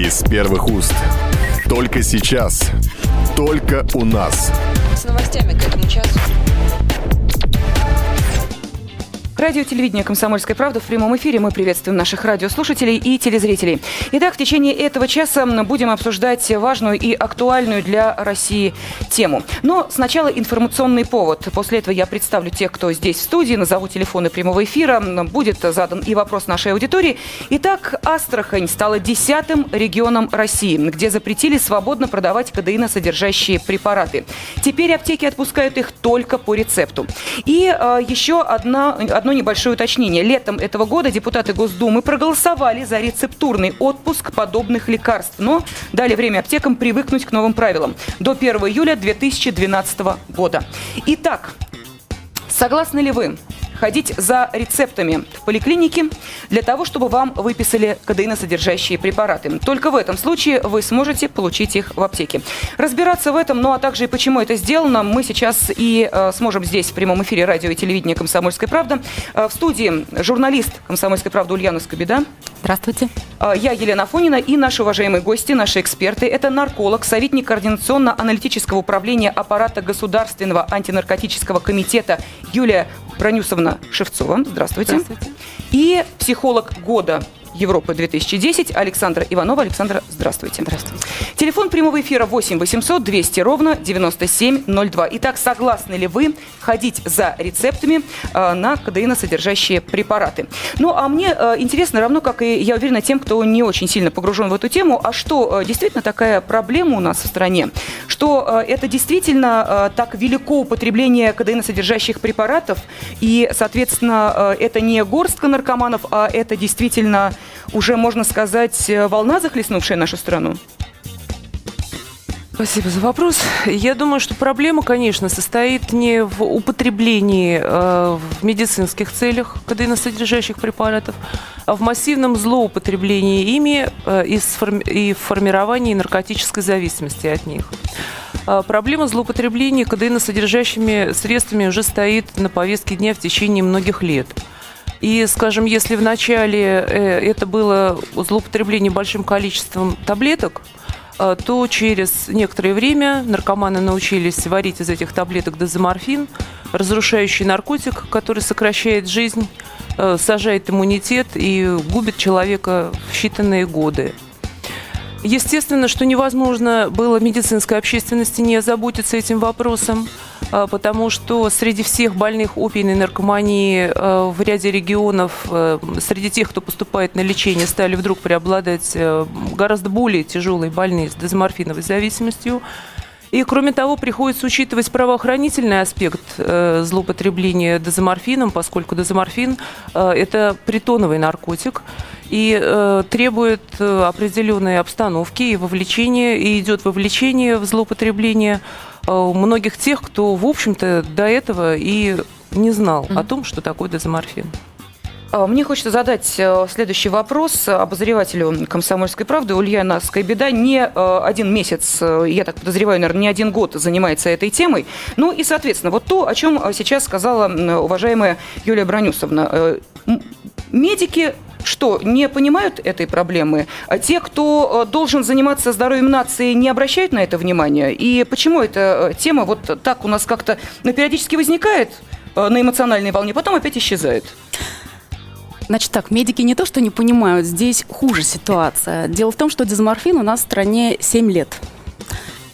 Из первых уст. Только сейчас. Только у нас. С новостями к этому часу. Радио телевидение «Комсомольская правда» в прямом эфире. Мы приветствуем наших радиослушателей и телезрителей. Итак, в течение этого часа будем обсуждать важную и актуальную для России тему. Но сначала информационный повод. После этого я представлю тех, кто здесь в студии, назову телефоны прямого эфира. Будет задан и вопрос нашей аудитории. Итак, Астрахань стала десятым регионом России, где запретили свободно продавать кадеиносодержащие препараты. Теперь аптеки отпускают их только по рецепту. И э, еще одна, одно одно небольшое уточнение. Летом этого года депутаты Госдумы проголосовали за рецептурный отпуск подобных лекарств, но дали время аптекам привыкнуть к новым правилам до 1 июля 2012 года. Итак, согласны ли вы ходить за рецептами в поликлинике для того, чтобы вам выписали кадеиносодержащие препараты. Только в этом случае вы сможете получить их в аптеке. Разбираться в этом, ну а также и почему это сделано, мы сейчас и э, сможем здесь в прямом эфире радио и телевидения «Комсомольская правда». Э, в студии журналист «Комсомольской правды» Ульяна Скобеда. Здравствуйте. Э, я Елена Фонина и наши уважаемые гости, наши эксперты. Это нарколог, советник Координационно-аналитического управления аппарата Государственного антинаркотического комитета Юлия Бронюсовна Шевцова. Здравствуйте. Здравствуйте. И психолог года Европы 2010 Александра Иванова. Александра, здравствуйте. Здравствуйте. Телефон прямого эфира 8 800 200 ровно 9702. Итак, согласны ли вы ходить за рецептами э, на кадеиносодержащие препараты? Ну, а мне э, интересно, равно как и, я уверена, тем, кто не очень сильно погружен в эту тему, а что э, действительно такая проблема у нас в стране? Что э, это действительно э, так велико употребление кадеиносодержащих препаратов, и, соответственно, э, это не горстка наркоманов, а это действительно уже, можно сказать, э, волна, захлестнувшая нашу страну? Спасибо за вопрос. Я думаю, что проблема, конечно, состоит не в употреблении э, в медицинских целях кадеиносодержащих препаратов, а в массивном злоупотреблении ими э, и, сформи- и в формировании наркотической зависимости от них. Э, проблема злоупотребления кадеиносодержащими средствами уже стоит на повестке дня в течение многих лет. И, скажем, если в начале э, это было злоупотребление большим количеством таблеток, э, то через некоторое время наркоманы научились варить из этих таблеток дезоморфин, разрушающий наркотик, который сокращает жизнь, э, сажает иммунитет и губит человека в считанные годы. Естественно, что невозможно было медицинской общественности не озаботиться этим вопросом, а, потому что среди всех больных опийной наркомании а, в ряде регионов, а, среди тех, кто поступает на лечение, стали вдруг преобладать гораздо более тяжелые больные с дезморфиновой зависимостью. И, кроме того, приходится учитывать правоохранительный аспект э, злоупотребления дезоморфином, поскольку дезоморфин э, – это притоновый наркотик и э, требует э, определенной обстановки и вовлечения, и идет вовлечение в злоупотребление э, многих тех, кто, в общем-то, до этого и не знал mm-hmm. о том, что такое дезоморфин. А, мне хочется задать э, следующий вопрос обозревателю «Комсомольской правды» Ульяна Скайбеда. Не э, один месяц, э, я так подозреваю, наверное, не один год занимается этой темой. Ну и, соответственно, вот то, о чем сейчас сказала уважаемая Юлия Бронюсовна. Медики что, не понимают этой проблемы? А те, кто должен заниматься здоровьем нации, не обращают на это внимания? И почему эта тема вот так у нас как-то ну, периодически возникает на эмоциональной волне, потом опять исчезает? Значит так, медики не то, что не понимают, здесь хуже ситуация. Дело в том, что дезморфин у нас в стране 7 лет.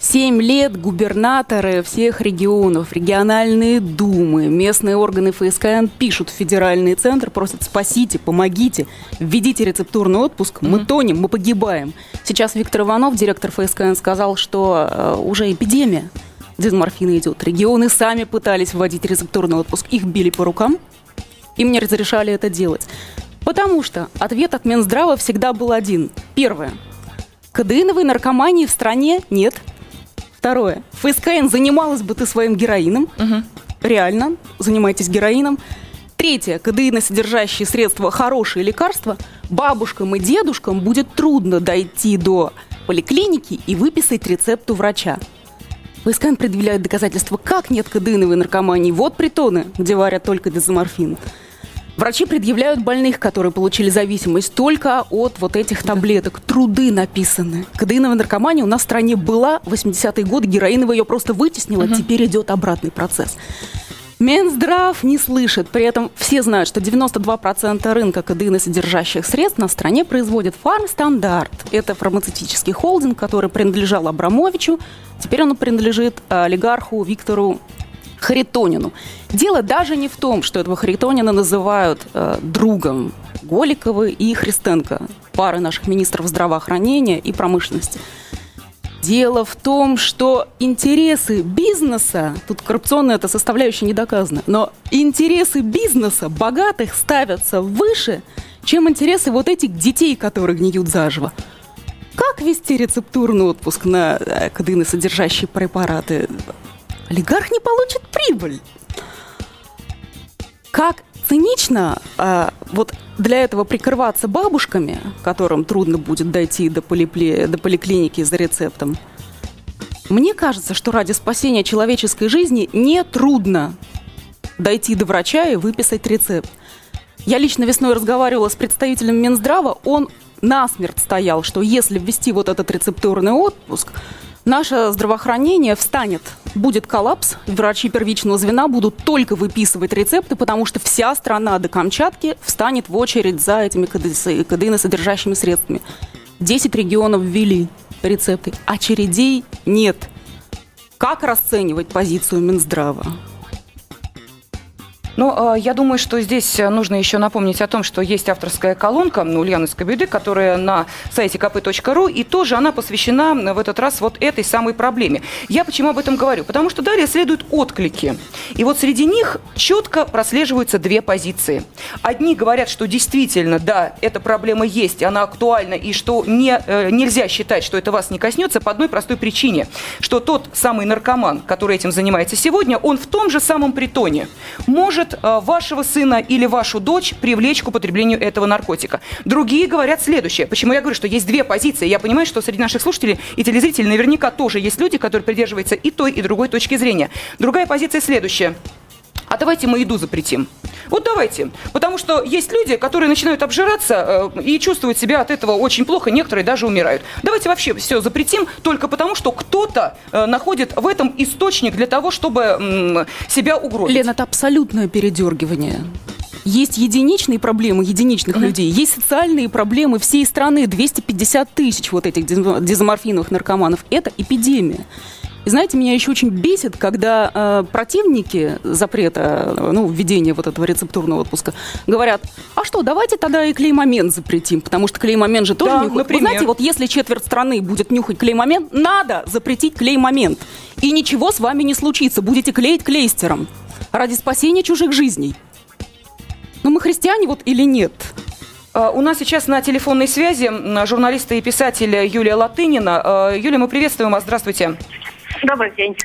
Семь лет губернаторы всех регионов, региональные думы, местные органы ФСКН пишут в федеральный центр, просят спасите, помогите, введите рецептурный отпуск, мы тонем, мы погибаем. Сейчас Виктор Иванов, директор ФСКН, сказал, что э, уже эпидемия дезморфина идет. Регионы сами пытались вводить рецептурный отпуск, их били по рукам, им не разрешали это делать. Потому что ответ от Минздрава всегда был один. Первое. Кадеиновой наркомании в стране нет. Второе. ФСКН занималась бы ты своим героином. Угу. Реально, занимайтесь героином. Третье. Кадеиносодержащие средства – хорошие лекарства. Бабушкам и дедушкам будет трудно дойти до поликлиники и выписать рецепт у врача. ФСКН предъявляет доказательства, как нет кадеиновой наркомании. Вот притоны, где варят только дезоморфин. Врачи предъявляют больных, которые получили зависимость только от вот этих таблеток. Труды написаны. Кадеиновая наркомания у нас в стране была в 80-е годы, героиновая ее просто вытеснила, угу. теперь идет обратный процесс. Минздрав не слышит. При этом все знают, что 92% рынка кадеиносодержащих средств на стране производит Фармстандарт. Это фармацевтический холдинг, который принадлежал Абрамовичу. Теперь он принадлежит э, олигарху Виктору Харитонину. Дело даже не в том, что этого Харитонина называют э, другом Голиковой и Христенко, пары наших министров здравоохранения и промышленности. Дело в том, что интересы бизнеса, тут коррупционная эта составляющая не доказана, но интересы бизнеса богатых ставятся выше, чем интересы вот этих детей, которые гниют заживо. Как вести рецептурный отпуск на э, кадыны, содержащие препараты? Олигарх не получит прибыль. Как цинично а, вот для этого прикрываться бабушками, которым трудно будет дойти до, полипле, до поликлиники за рецептом, мне кажется, что ради спасения человеческой жизни не трудно дойти до врача и выписать рецепт. Я лично весной разговаривала с представителем Минздрава, он насмерть стоял, что если ввести вот этот рецептурный отпуск, наше здравоохранение встанет, будет коллапс, врачи первичного звена будут только выписывать рецепты, потому что вся страна до Камчатки встанет в очередь за этими кадеиносодержащими средствами. Десять регионов ввели рецепты, очередей нет. Как расценивать позицию Минздрава? Но э, я думаю, что здесь нужно еще напомнить о том, что есть авторская колонка ну, Ульяны Скобиды, которая на сайте kp.ru, и тоже она посвящена в этот раз вот этой самой проблеме. Я почему об этом говорю? Потому что далее следуют отклики. И вот среди них четко прослеживаются две позиции. Одни говорят, что действительно, да, эта проблема есть, она актуальна, и что не, э, нельзя считать, что это вас не коснется по одной простой причине, что тот самый наркоман, который этим занимается сегодня, он в том же самом притоне может может э, вашего сына или вашу дочь привлечь к употреблению этого наркотика. Другие говорят следующее. Почему я говорю, что есть две позиции? Я понимаю, что среди наших слушателей и телезрителей наверняка тоже есть люди, которые придерживаются и той, и другой точки зрения. Другая позиция следующая а давайте мы еду запретим. Вот давайте. Потому что есть люди, которые начинают обжираться э, и чувствуют себя от этого очень плохо, некоторые даже умирают. Давайте вообще все запретим только потому, что кто-то э, находит в этом источник для того, чтобы э, себя угробить. Лена, это абсолютное передергивание. Есть единичные проблемы единичных mm-hmm. людей, есть социальные проблемы всей страны. 250 тысяч вот этих дезоморфиновых наркоманов. Это эпидемия. И знаете, меня еще очень бесит, когда э, противники запрета, ну, введения вот этого рецептурного отпуска говорят, а что, давайте тогда и клей-момент запретим, потому что клей-момент же тоже да, нюхают. Например. Вы знаете, вот если четверть страны будет нюхать клей-момент, надо запретить клей-момент. И ничего с вами не случится, будете клеить клейстером ради спасения чужих жизней. Но мы христиане вот или нет? А, у нас сейчас на телефонной связи журналист и писатель Юлия Латынина. А, Юлия, мы приветствуем вас. Здравствуйте. Добрый день.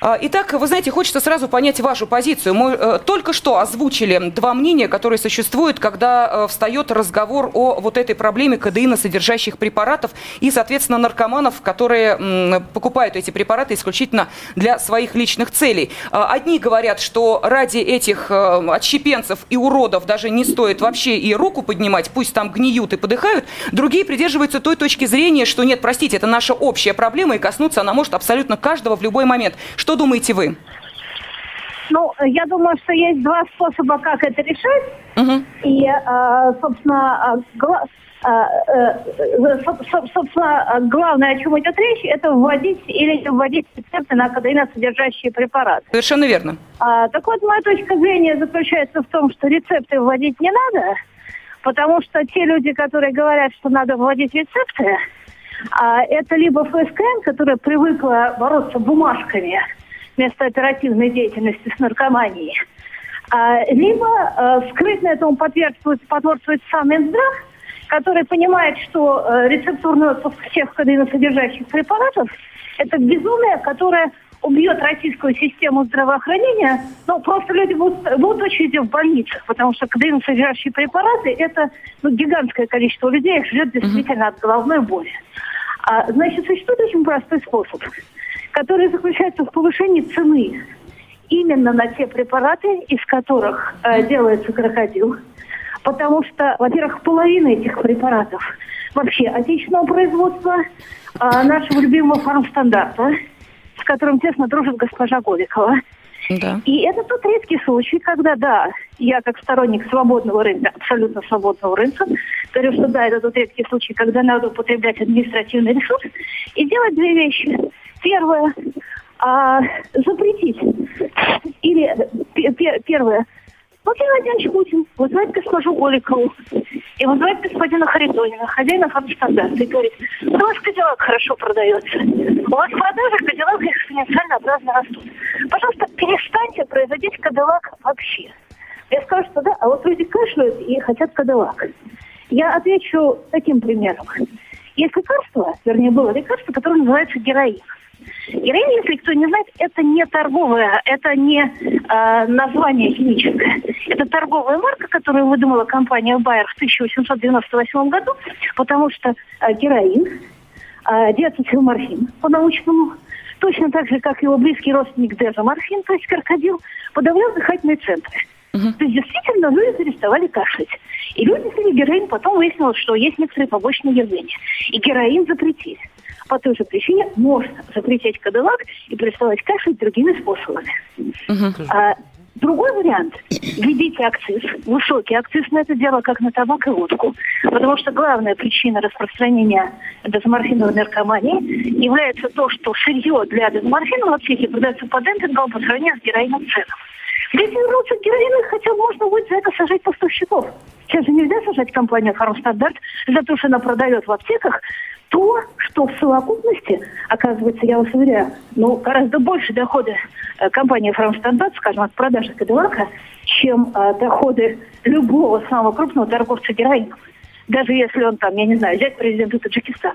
А, итак, вы знаете, хочется сразу понять вашу позицию. Мы э, только что озвучили два мнения, которые существуют, когда э, встает разговор о вот этой проблеме кадеина содержащих препаратов и, соответственно, наркоманов, которые покупают эти препараты исключительно для своих личных целей. А, одни говорят, что ради этих э, отщепенцев и уродов даже не стоит вообще и руку поднимать, пусть там гниют и подыхают. Другие придерживаются той точки зрения, что нет, простите, это наша общая проблема, и коснуться она может абсолютно каждого в любой момент. Что думаете вы? Ну, я думаю, что есть два способа, как это решать. Угу. И, э, собственно, гла э, собственно, главное, о чем идет речь, это вводить или не вводить рецепты на кадеиносодержащие препараты. Совершенно верно. А, так вот, моя точка зрения заключается в том, что рецепты вводить не надо, потому что те люди, которые говорят, что надо вводить рецепты, а, это либо ФСКН, которая привыкла бороться бумажками, вместо оперативной деятельности с наркоманией. А, либо э, скрытно этому подвергствует, подвергствует сам Минздрав, который понимает, что э, рецептурный отпуск всех кадеиносодержащих препаратов – это безумие, которое убьет российскую систему здравоохранения, но просто люди будут, будут очереди в больницах, потому что кадеиносодержащие препараты – это ну, гигантское количество людей, их живет действительно от головной боли. А, значит, существует очень простой способ – который заключается в повышении цены именно на те препараты, из которых э, делается крокодил. Потому что, во-первых, половина этих препаратов вообще отечественного производства, а нашего любимого фармстандарта, с которым тесно дружит госпожа Голикова. Да. И это тот редкий случай, когда, да, я как сторонник свободного рынка, абсолютно свободного рынка, говорю, что да, это тот редкий случай, когда надо употреблять административный ресурс и делать две вещи. Первое, а, запретить. Или пе- пе- первое, Владимир Владимирович Путин вызывает госпожу Голикову и вызывает господина Харитонина, хозяина фармстандарта, и говорит, у вас Кадиллак хорошо продается. У вас продажи Кадиллак экспоненциально образно растут. Пожалуйста, перестаньте производить Кадиллак вообще. Я скажу, что да, а вот люди кашляют и хотят Кадиллак. Я отвечу таким примером. Есть лекарство, вернее, было лекарство, которое называется героин. Героин, если кто не знает, это не торговое, это не э, название химическое. Это торговая марка, которую выдумала компания Bayer в 1898 году, потому что э, героин, э, диацетилморфин по-научному, точно так же, как его близкий родственник дезоморфин, то есть крокодил, подавлял дыхательные центры. То есть действительно люди переставали кашлять. И люди пили героин, потом выяснилось, что есть некоторые побочные явления. И героин запретили. По той же причине можно запретить кадылак и переставать кашлять другими способами. А, другой вариант – введите акциз, высокий акциз на это дело, как на табак и водку. Потому что главная причина распространения дезморфиновой наркомании является то, что сырье для дезморфина в аптеке продается по демпингу по сравнению с героином ценам. Если вернуться к героину, хотя можно будет за это сажать поставщиков. Сейчас же нельзя сажать компанию «Фармстандарт» за то, что она продает в аптеках то, что в совокупности, оказывается, я вас уверяю, ну, гораздо больше доходы э, компании «Фармстандарт», скажем, от продажи Кадиллака, чем э, доходы любого самого крупного торговца героином. Даже если он там, я не знаю, взять президента Таджикистана.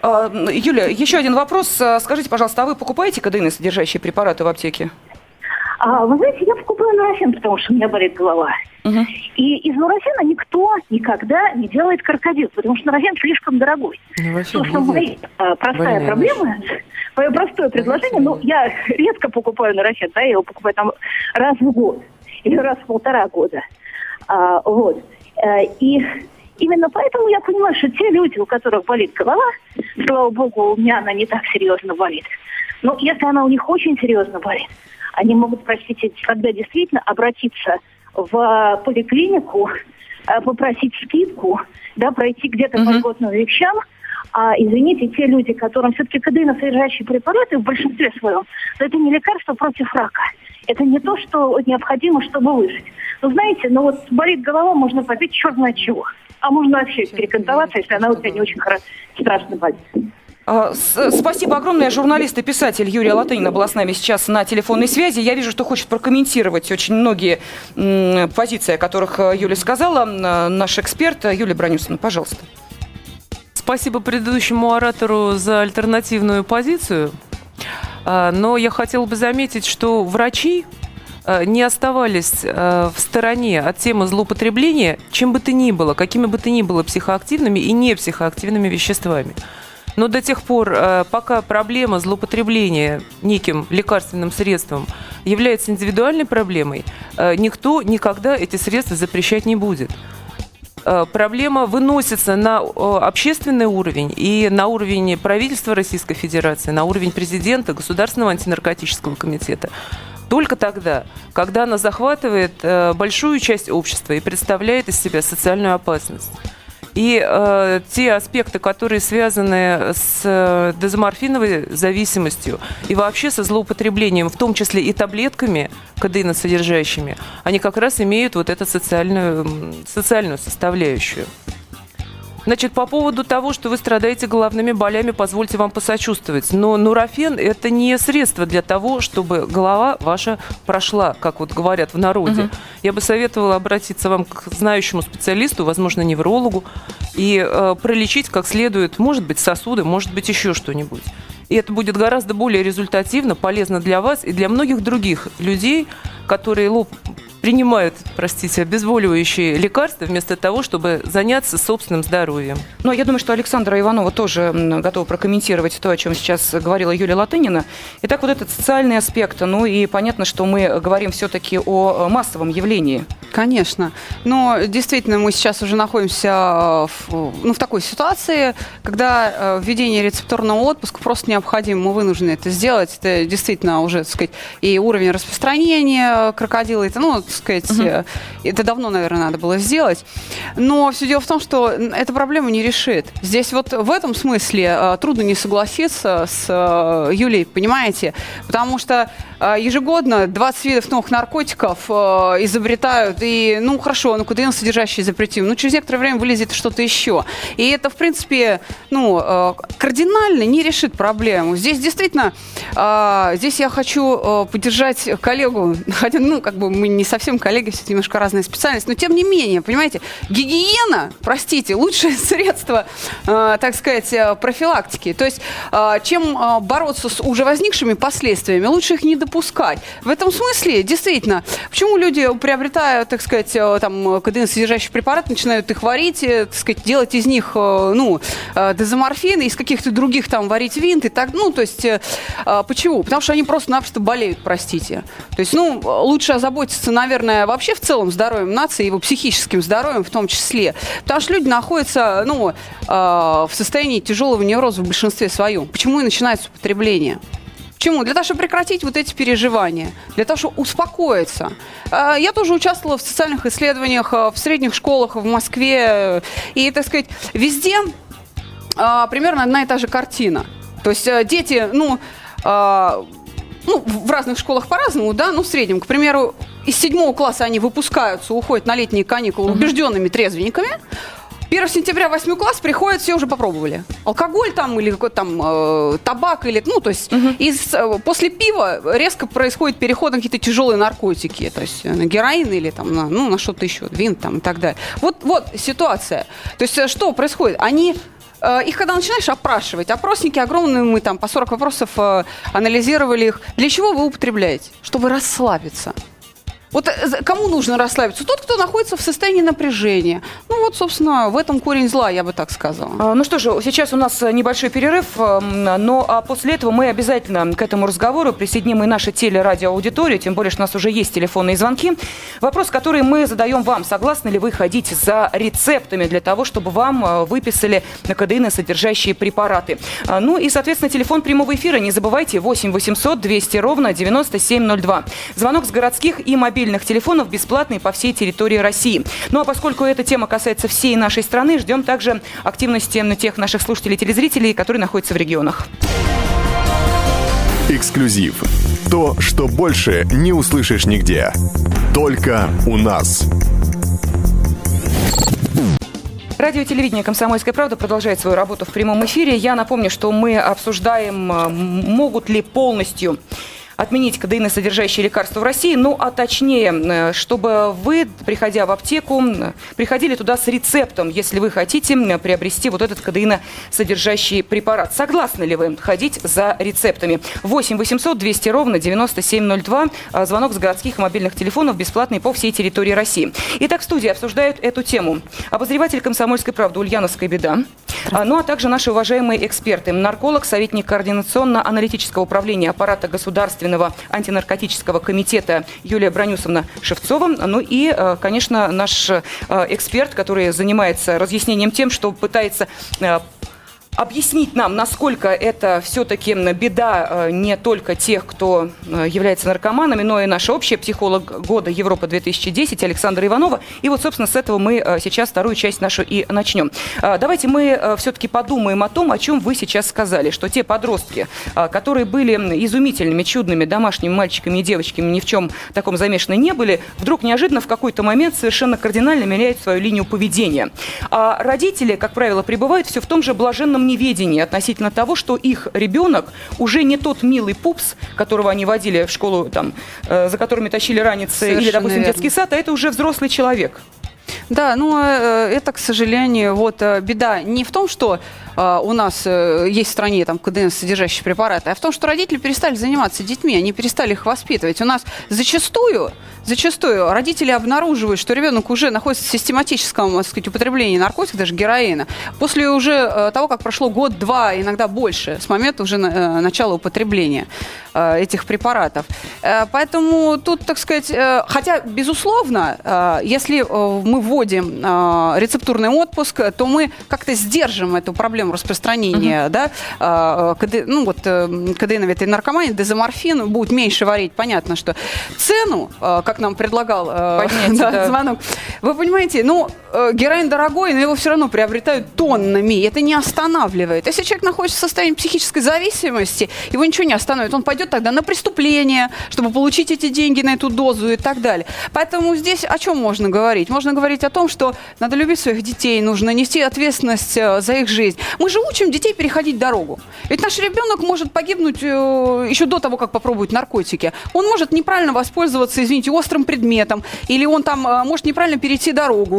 А, Юля, еще один вопрос. А, Скажите, пожалуйста, а вы покупаете кадеины, содержащие препараты в аптеке? А, вы знаете, я покупаю нурофен, потому что у меня болит голова. Мгм. И из нурофена никто никогда не делает крокодил, потому что нурофен слишком дорогой. Нурофен Собственно, едят. моя а, простая Больная проблема, мое простое предложение, ну, я редко покупаю нурофен, да, я его покупаю там раз в год или раз в полтора года. А, вот. Э, И именно поэтому я понимаю, что те люди, у которых болит голова, слава богу, у меня она не так серьезно болит. Но если она у них очень серьезно болит, они могут, простите, когда действительно обратиться в поликлинику, э, попросить скидку, да, пройти где-то по льготным вещам, а, извините, те люди, которым все-таки кадеиносодержащие препараты в большинстве своем, это не лекарство против рака. Это не то, что необходимо, чтобы выжить. Ну, знаете, ну вот болит голова, можно попить черт знает чего. А можно вообще перекантоваться, если она у тебя не очень хоро- страшно болит. А, Спасибо огромное. Журналист и писатель Юрия Латынина была с нами сейчас на телефонной связи. Я вижу, что хочет прокомментировать очень многие позиции, о которых э, Юля сказала. М, Наш эксперт э, Юлия Бронюсовна, пожалуйста. Спасибо предыдущему оратору за альтернативную позицию. А, Но я хотела бы заметить, что врачи не оставались в стороне от темы злоупотребления, чем бы то ни было, какими бы то ни было психоактивными и не психоактивными веществами. Но до тех пор, а, пока проблема злоупотребления неким лекарственным средством является индивидуальной проблемой, а, никто никогда эти средства запрещать не будет э, проблема выносится на э, общественный уровень и на уровень правительства Российской Федерации, на уровень президента, Государственного антинаркотического комитета. Только тогда, когда она захватывает э, большую часть общества и представляет из себя социальную опасность. И э, те аспекты, которые связаны с э, дезоморфиновой зависимостью и вообще со злоупотреблением, в том числе и таблетками кадеиносодержащими, они как раз имеют вот эту социальную, социальную составляющую. Значит, по поводу того, что вы страдаете головными болями, позвольте вам посочувствовать. Но нурофен – это не средство для того, чтобы голова ваша прошла, как вот говорят в народе. Я бы советовала обратиться вам к знающему специалисту, возможно, неврологу, и э, пролечить как следует, может быть, сосуды, может быть, еще что-нибудь. И это будет гораздо более результативно, полезно для вас и для многих других людей, которые лоб принимают, простите, обезболивающие лекарства вместо того, чтобы заняться собственным здоровьем. Ну, я думаю, что Александра Иванова тоже готова прокомментировать то, о чем сейчас говорила Юлия Латынина. Итак, вот этот социальный аспект, ну и понятно, что мы говорим все-таки о массовом явлении. Конечно. Но действительно мы сейчас уже находимся в, ну, в такой ситуации, когда э, введение рецепторного отпуска просто необходимо. Мы вынуждены это сделать. Это действительно уже, так сказать, и уровень распространения крокодила, это, ну, так сказать, угу. это давно, наверное, надо было сделать. Но все дело в том, что эта проблема не решит. Здесь вот в этом смысле э, трудно не согласиться с Юлей, понимаете? Потому что ежегодно 20 видов новых наркотиков изобретают и, ну, хорошо, ну, кодеин содержащий запретим, ну, через некоторое время вылезет что-то еще. И это, в принципе, ну, э, кардинально не решит проблему. Здесь действительно, э, здесь я хочу э, поддержать коллегу, хотя, ну, как бы мы не совсем коллеги, все немножко разная специальность, но тем не менее, понимаете, гигиена, простите, лучшее средство, так сказать, профилактики. То есть, чем бороться с уже возникшими последствиями, лучше их не допускать. В этом смысле, действительно, почему люди приобретают так сказать, э, там, кадеин содержащий препарат, начинают их варить, э, так сказать, делать из них, э, ну, дезоморфин, из каких-то других там варить винт и так, ну, то есть, почему? Потому что они просто-напросто болеют, простите. То есть, ну, лучше озаботиться, наверное, вообще в целом здоровьем нации, его психическим здоровьем в том числе. Потому что люди находятся, ну, в состоянии тяжелого невроза в большинстве своем. Почему и начинается употребление? Почему? Для того, чтобы прекратить вот эти переживания, для того, чтобы успокоиться. А, я тоже участвовала в социальных исследованиях а, в средних школах в Москве. И, так сказать, везде примерно одна и та же картина. То есть дети, ну, ну, в разных школах по-разному, да, ну, в среднем, к примеру, из седьмого класса они выпускаются, уходят на летние каникулы убежденными трезвенниками, 1 сентября 8 класс приходят, все уже попробовали. Алкоголь там или какой-то там э, табак или, ну, то есть угу. из, э, после пива резко происходит переход на какие-то тяжелые наркотики, то есть на героин или там на, ну, на что-то еще, винт там и так далее. Вот, вот ситуация. То есть э, что происходит? Они э, их когда начинаешь опрашивать, опросники огромные, мы там по 40 вопросов э, анализировали их. Для чего вы употребляете? Чтобы расслабиться. Вот э, кому нужно расслабиться? Тот, кто находится в состоянии напряжения. Ну вот, собственно, в этом корень зла, я бы так сказала. А, ну что же, сейчас у нас небольшой перерыв, эм, но а после этого мы обязательно к этому разговору присоединим и нашу телерадиоаудиторию, тем более, что у нас уже есть телефонные звонки. Вопрос, который мы задаем вам, согласны ли вы ходить за рецептами для того, чтобы вам э, выписали содержащие препараты? А, ну и, соответственно, телефон прямого эфира, не забывайте, 8 800 200 ровно 9702. Звонок с городских и мобильных мобильных телефонов бесплатные по всей территории России. Ну а поскольку эта тема касается всей нашей страны, ждем также активности тех наших слушателей и телезрителей, которые находятся в регионах. Эксклюзив. То, что больше не услышишь нигде. Только у нас. Радио и телевидение «Комсомольская правда» продолжает свою работу в прямом эфире. Я напомню, что мы обсуждаем, могут ли полностью отменить кадеиносодержащие лекарства в России, ну а точнее, э, чтобы вы, приходя в аптеку, приходили туда с рецептом, если вы хотите приобрести вот этот кадеиносодержащий препарат. Согласны ли вы ходить за рецептами? 8 800 200 ровно 9702. А, звонок с городских и мобильных телефонов бесплатный по всей территории России. Итак, в студии обсуждают эту тему. Обозреватель «Комсомольской правды» Ульяновская беда. А, ну а также наши уважаемые эксперты. Нарколог, советник координационно-аналитического управления аппарата государственного антинаркотического комитета Юлия Бронюсовна Шевцова. Ну и, э, конечно, наш э, эксперт, который занимается разъяснением тем, что пытается э, объяснить нам, насколько это все-таки беда э, не только тех, кто э, является наркоманами, но и наша общая психолог года Европа 2010 Александра Иванова. И вот, собственно, с этого мы э, сейчас вторую часть нашу и начнем. Давайте мы все-таки подумаем о том, о чем вы сейчас сказали, что те подростки, которые были изумительными, чудными домашними мальчиками и девочками, ни в чем таком замешаны не были, вдруг неожиданно в какой-то момент совершенно кардинально меняют свою линию поведения. А родители, как правило, пребывают все в том же блаженном неведении относительно того, что их ребенок уже не тот милый пупс, которого они водили в школу, там, э, за которыми тащили ранец или, допустим, верно. детский сад, а это уже взрослый человек. Да, ну э, это, к сожалению, вот э, беда не в том, что э, у нас э, есть в стране там КДН содержащие препараты, а в том, что родители перестали заниматься детьми, они перестали их воспитывать. У нас зачастую, зачастую родители обнаруживают, что ребенок уже находится в систематическом, так сказать, употреблении наркотиков, даже героина, после уже э, того, как прошло год-два, иногда больше, с момента уже на- э, начала употребления э, этих препаратов. Э, Поэтому тут, так сказать, э, хотя, безусловно, э, если э, мы вводим э, рецептурный отпуск, то мы как-то сдержим эту проблему распространения, да, э, КД ну вот э, КДН этой наркомании, дезоморфин будет меньше варить. Понятно, что цену, э, как нам предлагал э, Поднять, да, да. звонок, вы понимаете, ну, э, героин дорогой, но его все равно приобретают тоннами. Это не останавливает. Если человек находится в состоянии психической зависимости, его ничего не остановит. Он пойдет тогда на преступление, чтобы получить эти деньги на эту дозу и так далее. Поэтому здесь о чем можно говорить? Можно говорить о том, что надо любить своих детей, нужно нести ответственность э, за их жизнь. Мы же учим детей переходить дорогу. Ведь наш ребенок может погибнуть э, еще до того, как попробует наркотики. Он может неправильно воспользоваться, извините, острым предметом, или он там э, может неправильно перейти дорогу,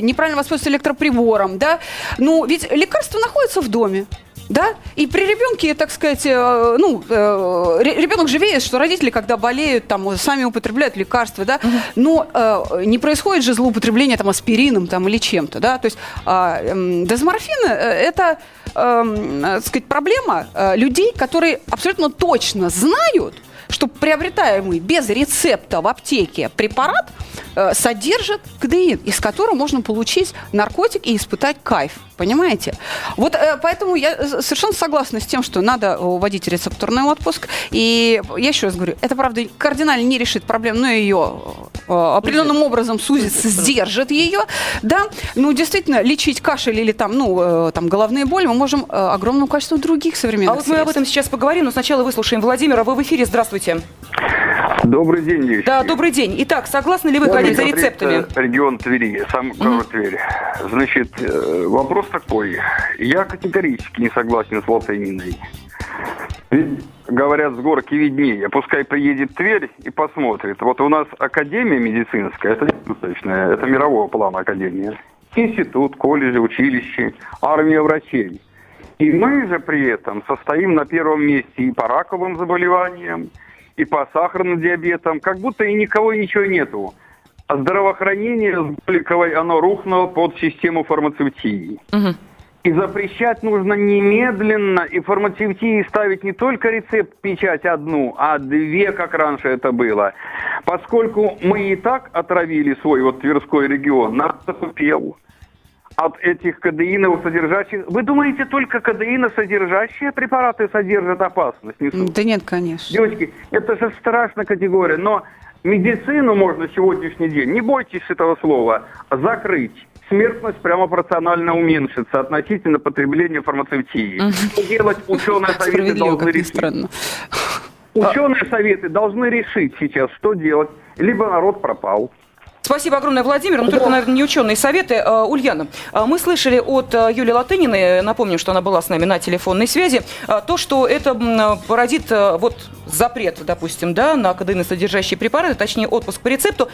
неправильно воспользоваться электроприбором, да. Ну, ведь лекарство находится в доме. Да? И при ребенке, так сказать, э, ну, э, ре- ребенок живее, что родители, когда болеют, там, сами употребляют лекарства, да, но э, не происходит же злоупотребление там, аспирином там, или чем-то, да, то есть а, эм, дезморфин э, это, эм, э, так сказать, проблема людей, которые абсолютно точно знают, что приобретаемый без рецепта в аптеке препарат содержит кадеин, из которого можно получить наркотик и испытать кайф. Понимаете? Вот э, поэтому я э, совершенно согласна с тем, что надо вводить рецептурный отпуск. И я еще раз говорю, это, правда, кардинально не решит проблему, но ее э, определенным образом сузится, сдержит ее. Да? Ну, действительно, лечить кашель или там, ну, э, там, головные боли мы можем э, огромным количеством других современных А вот мы об средств. этом сейчас поговорим, но сначала выслушаем Владимира. Вы в эфире, здравствуйте. Добрый день, девочки. Да, добрый день. Итак, согласны ли вы ходить за рецептами? Регион Твери, сам город Тверь. Значит, э, вопрос такой. Я категорически не согласен с Латыниной. Ведь, говорят, с горки виднее. Пускай приедет Тверь и посмотрит. Вот у нас академия медицинская, это недостаточная, это мирового плана академия. Институт, колледжи, училище, армия врачей. И мы же при этом состоим на первом месте и по раковым заболеваниям, и по сахарным диабетам, как будто и никого и ничего нету. А здравоохранение с Голиковой, оно рухнуло под систему фармацевтии. И запрещать нужно немедленно, и фармацевтии ставить не только рецепт печать одну, а две, как раньше это было. Поскольку мы и так отравили свой вот Тверской регион, нас затупел от этих кадеиновых содержащих. Вы думаете, только кадеиносодержащие препараты содержат опасность? несут? Да нет, конечно. Девочки, это же страшная категория, но медицину можно сегодняшний день, не бойтесь этого слова, закрыть. Смертность прямо пропорционально уменьшится относительно потребления фармацевтии. Что делать ученые советы должны решить. Ученые советы должны решить сейчас, что делать. Либо народ пропал. Спасибо огромное, Владимир. Ну, только, наверное, не ученые советы. Э, Ульяна, э, мы слышали от э, Юлии Латыниной, напомню, что она была с нами на телефонной связи, то, что это породит вот запрет, допустим, да, на кадеиносодержащие препараты, точнее, отпуск по рецепту,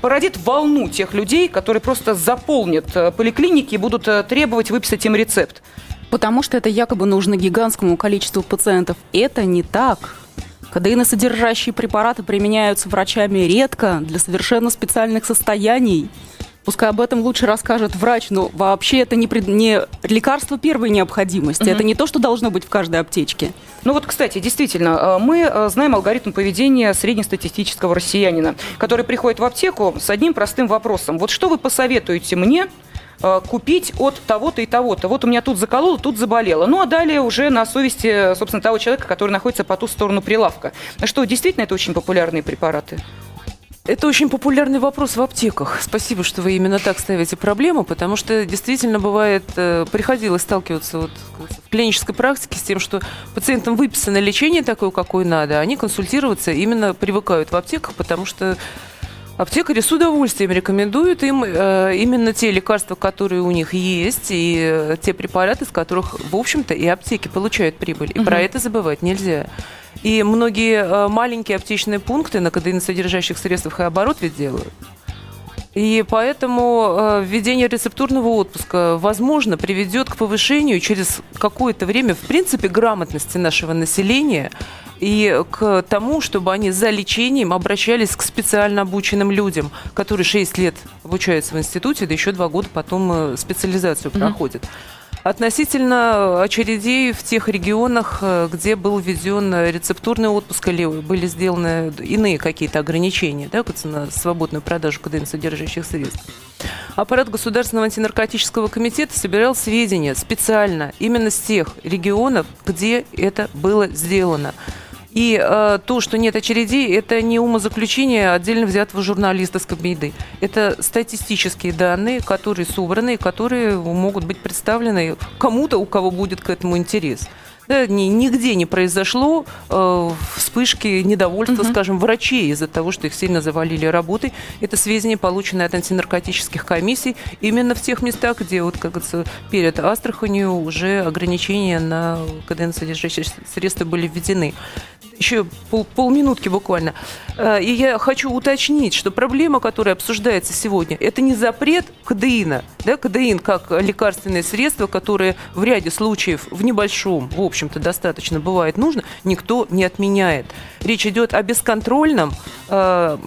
породит волну тех людей, которые просто заполнят поликлиники и будут требовать выписать им рецепт. Потому что это якобы нужно гигантскому количеству пациентов. Это не так. Кадеиносодержащие препараты применяются врачами редко для совершенно специальных состояний. Пускай об этом лучше расскажет врач, но вообще это не, пред- не лекарство первой необходимости. Это не то, что должно быть в каждой аптечке. Ну вот, кстати, действительно, э, мы э, знаем алгоритм поведения среднестатистического россиянина, который приходит в аптеку с одним простым вопросом. Вот что вы посоветуете мне купить от того-то и того-то. Вот у меня тут закололо, тут заболело. Ну, а далее уже на совести, собственно, того человека, который находится по ту сторону прилавка. Что, действительно, это очень популярные препараты? Это очень популярный вопрос в аптеках. Спасибо, что вы именно так ставите проблему, потому что действительно бывает, э, приходилось сталкиваться вот в клинической практике с тем, что пациентам выписано лечение такое, какое надо, они консультироваться именно привыкают в аптеках, потому что Аптекари с удовольствием рекомендуют им э, именно те лекарства, которые у них есть, и э, те препараты, с которых, в общем-то, и аптеки получают прибыль. И про это забывать нельзя. И многие э, маленькие аптечные пункты на кадеиносодержащих средствах и оборот ведь делают. И поэтому э, введение рецептурного отпуска, возможно, приведет к повышению через какое-то время, в принципе, грамотности нашего населения и к тому, чтобы они за лечением обращались к специально обученным людям, которые 6 лет обучаются в институте, да еще 2 года потом э, специализацию mm-hmm. проходят. Относительно очередей в тех регионах, э, где был введен рецептурный отпуск или были сделаны иные какие-то ограничения да, на свободную продажу КДН содержащих средств. Аппарат Государственного антинаркотического комитета собирал сведения специально именно с тех регионов, где это было сделано. И э, то, что нет очередей, это не умозаключение отдельно взятого журналиста с Кабмиды. Это статистические данные, которые собраны которые могут быть представлены кому-то, у кого будет к этому интерес. Да, ни, нигде не произошло э, вспышки недовольства, угу. скажем, врачей из-за того, что их сильно завалили работой. Это сведения, полученные от антинаркотических комиссий, именно в тех местах, где вот, как говорится, перед Астраханью уже ограничения на КДН содержащие средства были введены еще пол, полминутки буквально. Э, и я хочу уточнить, что проблема, которая обсуждается сегодня, это не запрет кадеина. Да, кадеин как лекарственное средство, которое в ряде случаев, в небольшом, в общем-то, достаточно бывает нужно, никто не отменяет. Речь идет о бесконтрольном э,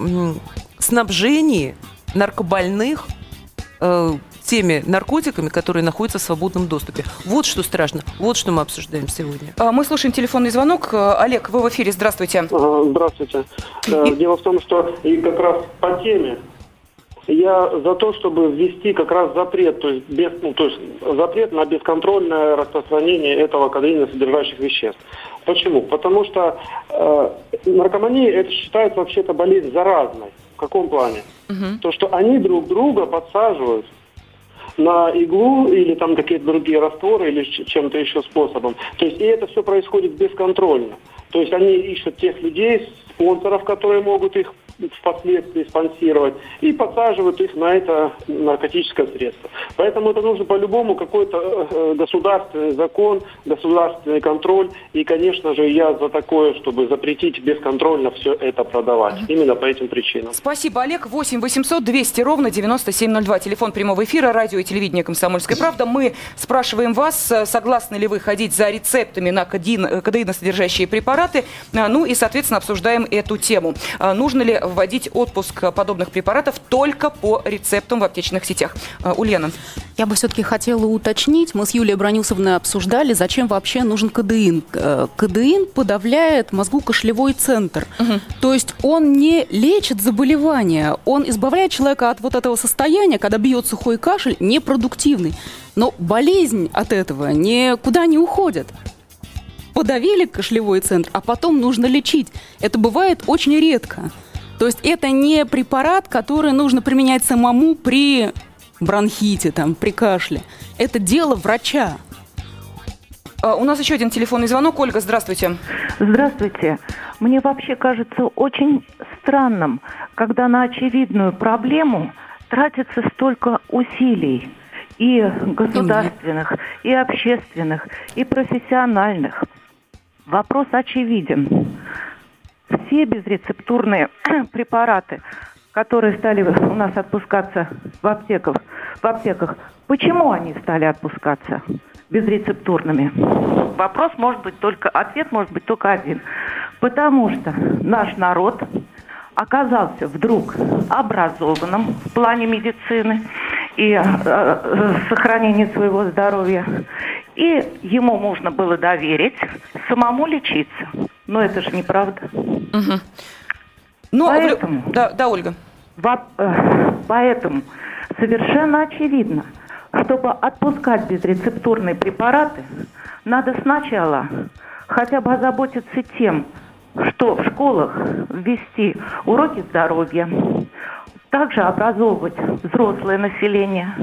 снабжении наркобольных э, теми наркотиками, которые находятся в свободном доступе. Вот что страшно, вот что мы обсуждаем сегодня. А, мы слушаем телефонный звонок. Э, Олег, вы в эфире, здравствуйте. Здравствуйте. Э, дело в том, что и как раз по теме я за то, чтобы ввести как раз запрет, то есть, без, ну, то есть запрет на бесконтрольное распространение этого кадеина содержащих веществ. Почему? Потому что э, наркомания это считается вообще-то болезнь заразной. В каком плане? Угу. То, что они друг друга подсаживают на иглу или там какие-то другие растворы или чем-то еще способом. То есть и это все происходит бесконтрольно. То есть они ищут тех людей, спонсоров, которые могут их впоследствии спонсировать, и подсаживают их на это наркотическое средство. Поэтому это нужно по-любому какой-то э, государственный закон, государственный контроль. И, конечно же, я за такое, чтобы запретить бесконтрольно все это продавать. Именно по этим причинам. Спасибо, Олег. 8 800 200 ровно 9702. Телефон прямого эфира, радио и телевидение «Комсомольская правда». Мы спрашиваем вас, э, согласны ли вы ходить за рецептами на кадеин, кадеиносодержащие препараты. Э, ну и, соответственно, обсуждаем эту тему. Нужно ли вводить отпуск подобных препаратов только по рецептам в аптечных сетях. А, Ульяна. Я бы все-таки хотела уточнить. Мы с Юлией Бронюсовной обсуждали, зачем вообще нужен кадеин. Э, кадеин подавляет мозгу-кошелевой центр. Угу. То есть он не лечит заболевания, он избавляет человека от вот этого состояния, когда бьет сухой кашель, непродуктивный. Но болезнь от этого никуда не уходит подавили кашлевой центр, а потом нужно лечить. Это бывает очень редко. То есть это не препарат, который нужно применять самому при бронхите, там, при кашле. Это дело врача. А, у нас еще один телефонный звонок. Ольга, здравствуйте. Здравствуйте. Мне вообще кажется очень странным, когда на очевидную проблему тратится столько усилий и государственных, и общественных, и профессиональных. Вопрос очевиден все безрецептурные препараты, которые стали у нас отпускаться в аптеках, в аптеках, почему они стали отпускаться безрецептурными? Вопрос может быть только, ответ может быть только один. Потому что наш народ оказался вдруг образованным в плане медицины и э, э, сохранения своего здоровья. И ему можно было доверить самому лечиться. Но это же неправда. Угу. Но, поэтому, да, да, Ольга. Во, э, поэтому совершенно очевидно, чтобы отпускать безрецептурные препараты, надо сначала хотя бы озаботиться тем, что в школах ввести уроки здоровья, также образовывать взрослое население.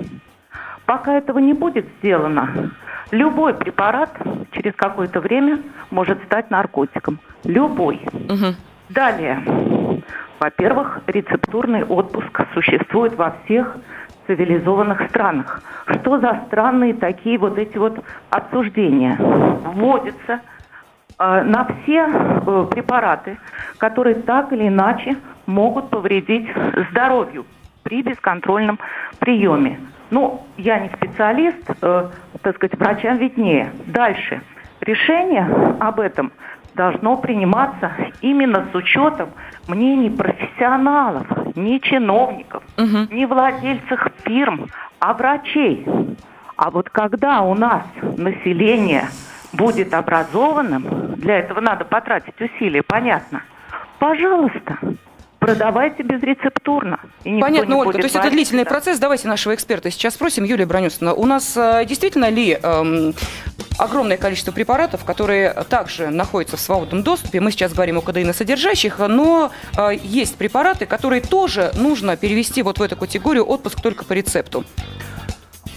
Пока этого не будет сделано, Любой препарат через какое-то время может стать наркотиком. Любой. Угу. Далее. Во-первых, рецептурный отпуск существует во всех цивилизованных странах. Что за странные такие вот эти вот обсуждения? Вводится э, на все э, препараты, которые так или иначе могут повредить здоровью при бесконтрольном приеме. Ну, я не специалист, э, так сказать, врачам виднее. Дальше. Решение об этом должно приниматься именно с учетом мнений профессионалов, не чиновников, угу. не владельцев фирм, а врачей. А вот когда у нас население будет образованным, для этого надо потратить усилия, понятно. Пожалуйста, продавайте безрецептурно. И Понятно, Ольга. То есть это длительный процесс. Давайте нашего эксперта сейчас спросим. Юлия Бронюсовна, у нас э, действительно ли эм, огромное количество препаратов, которые также находятся в свободном доступе. Мы сейчас говорим о кадеиносодержащих, но э, есть препараты, которые тоже нужно перевести вот в эту категорию отпуск только по рецепту.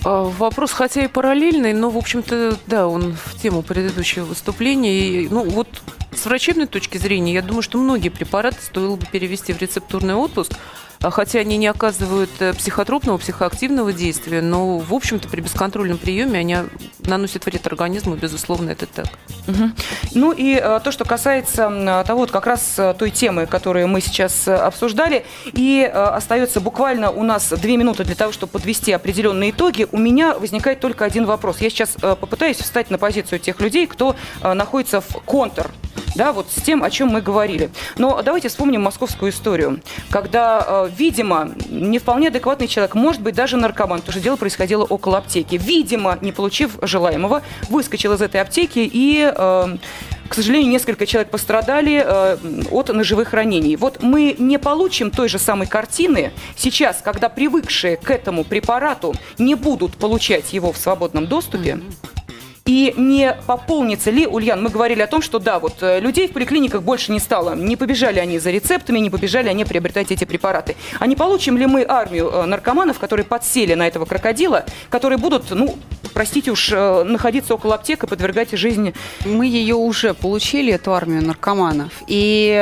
А, вопрос, хотя и параллельный, но, в общем-то, да, он в тему предыдущего выступления. И, ну, вот с врачебной точки зрения, я думаю, что многие препараты стоило бы перевести в рецептурный отпуск, хотя они не оказывают э, психотропного, психоактивного действия, но, в общем-то, при бесконтрольном приеме они наносят вред организму, безусловно, это так. Угу. Ну и э, то, что касается того, вот как раз э, той темы, которую мы сейчас обсуждали, и остается буквально у нас две минуты для того, чтобы подвести определенные итоги, у меня возникает только один вопрос. Я сейчас попытаюсь встать на позицию тех людей, кто находится в контр да, вот с тем, о чем мы говорили. Но давайте вспомним московскую историю, когда видимо, не вполне адекватный человек, может быть, даже наркоман, потому что дело происходило около аптеки. Видимо, не получив желаемого, выскочил из этой аптеки и э, к сожалению, несколько человек пострадали э, от ножевых ранений. Вот мы не получим той же самой картины сейчас, когда привыкшие к этому препарату не будут получать его в свободном доступе. И не пополнится ли, Ульян, мы говорили о том, что да, вот э, людей в поликлиниках больше не стало. Не побежали они за рецептами, не побежали они приобретать эти препараты. А не получим ли мы армию э, наркоманов, которые подсели на этого крокодила, которые будут, ну, простите уж, э, находиться около аптек и подвергать жизни? Мы ее уже получили, эту армию наркоманов. И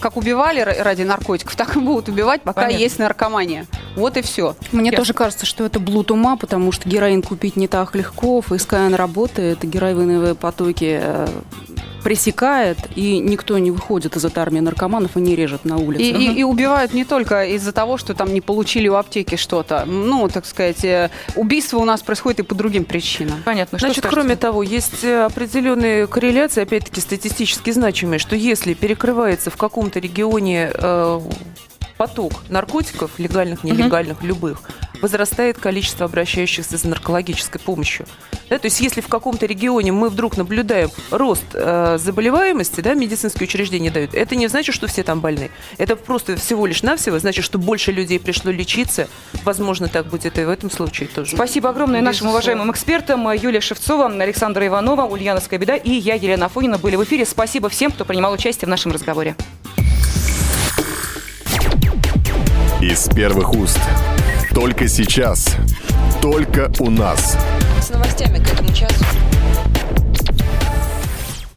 как убивали ради наркотиков, так и будут убивать, пока Понятно. есть наркомания. Вот и все. Мне Ясно. тоже кажется, что это блуд ума, потому что героин купить не так легко, ФСК на работает, героиновые потоки э, пресекает, и никто не выходит из этой армии наркоманов и не режет на улице. И, и, и убивают не только из-за того, что там не получили у аптеки что-то. Ну, так сказать, э, убийство у нас происходит и по другим причинам. Понятно. Значит, что кроме того, есть э, определенные корреляции, опять-таки статистически значимые, что если перекрывается в каком-то регионе э, поток наркотиков, легальных, нелегальных, угу. любых, возрастает количество обращающихся за наркологической помощью. Да, то есть если в каком-то регионе мы вдруг наблюдаем рост э, заболеваемости, да, медицинские учреждения дают, это не значит, что все там больны. Это просто всего лишь навсего значит, что больше людей пришло лечиться. Возможно, так будет и в этом случае тоже. Спасибо огромное нашим уважаемым экспертам. Юлия Шевцова, Александра Иванова, Ульяновская беда и я, Елена Афонина, были в эфире. Спасибо всем, кто принимал участие в нашем разговоре. Из первых уст. Только сейчас. Только у нас. С новостями к этому часу.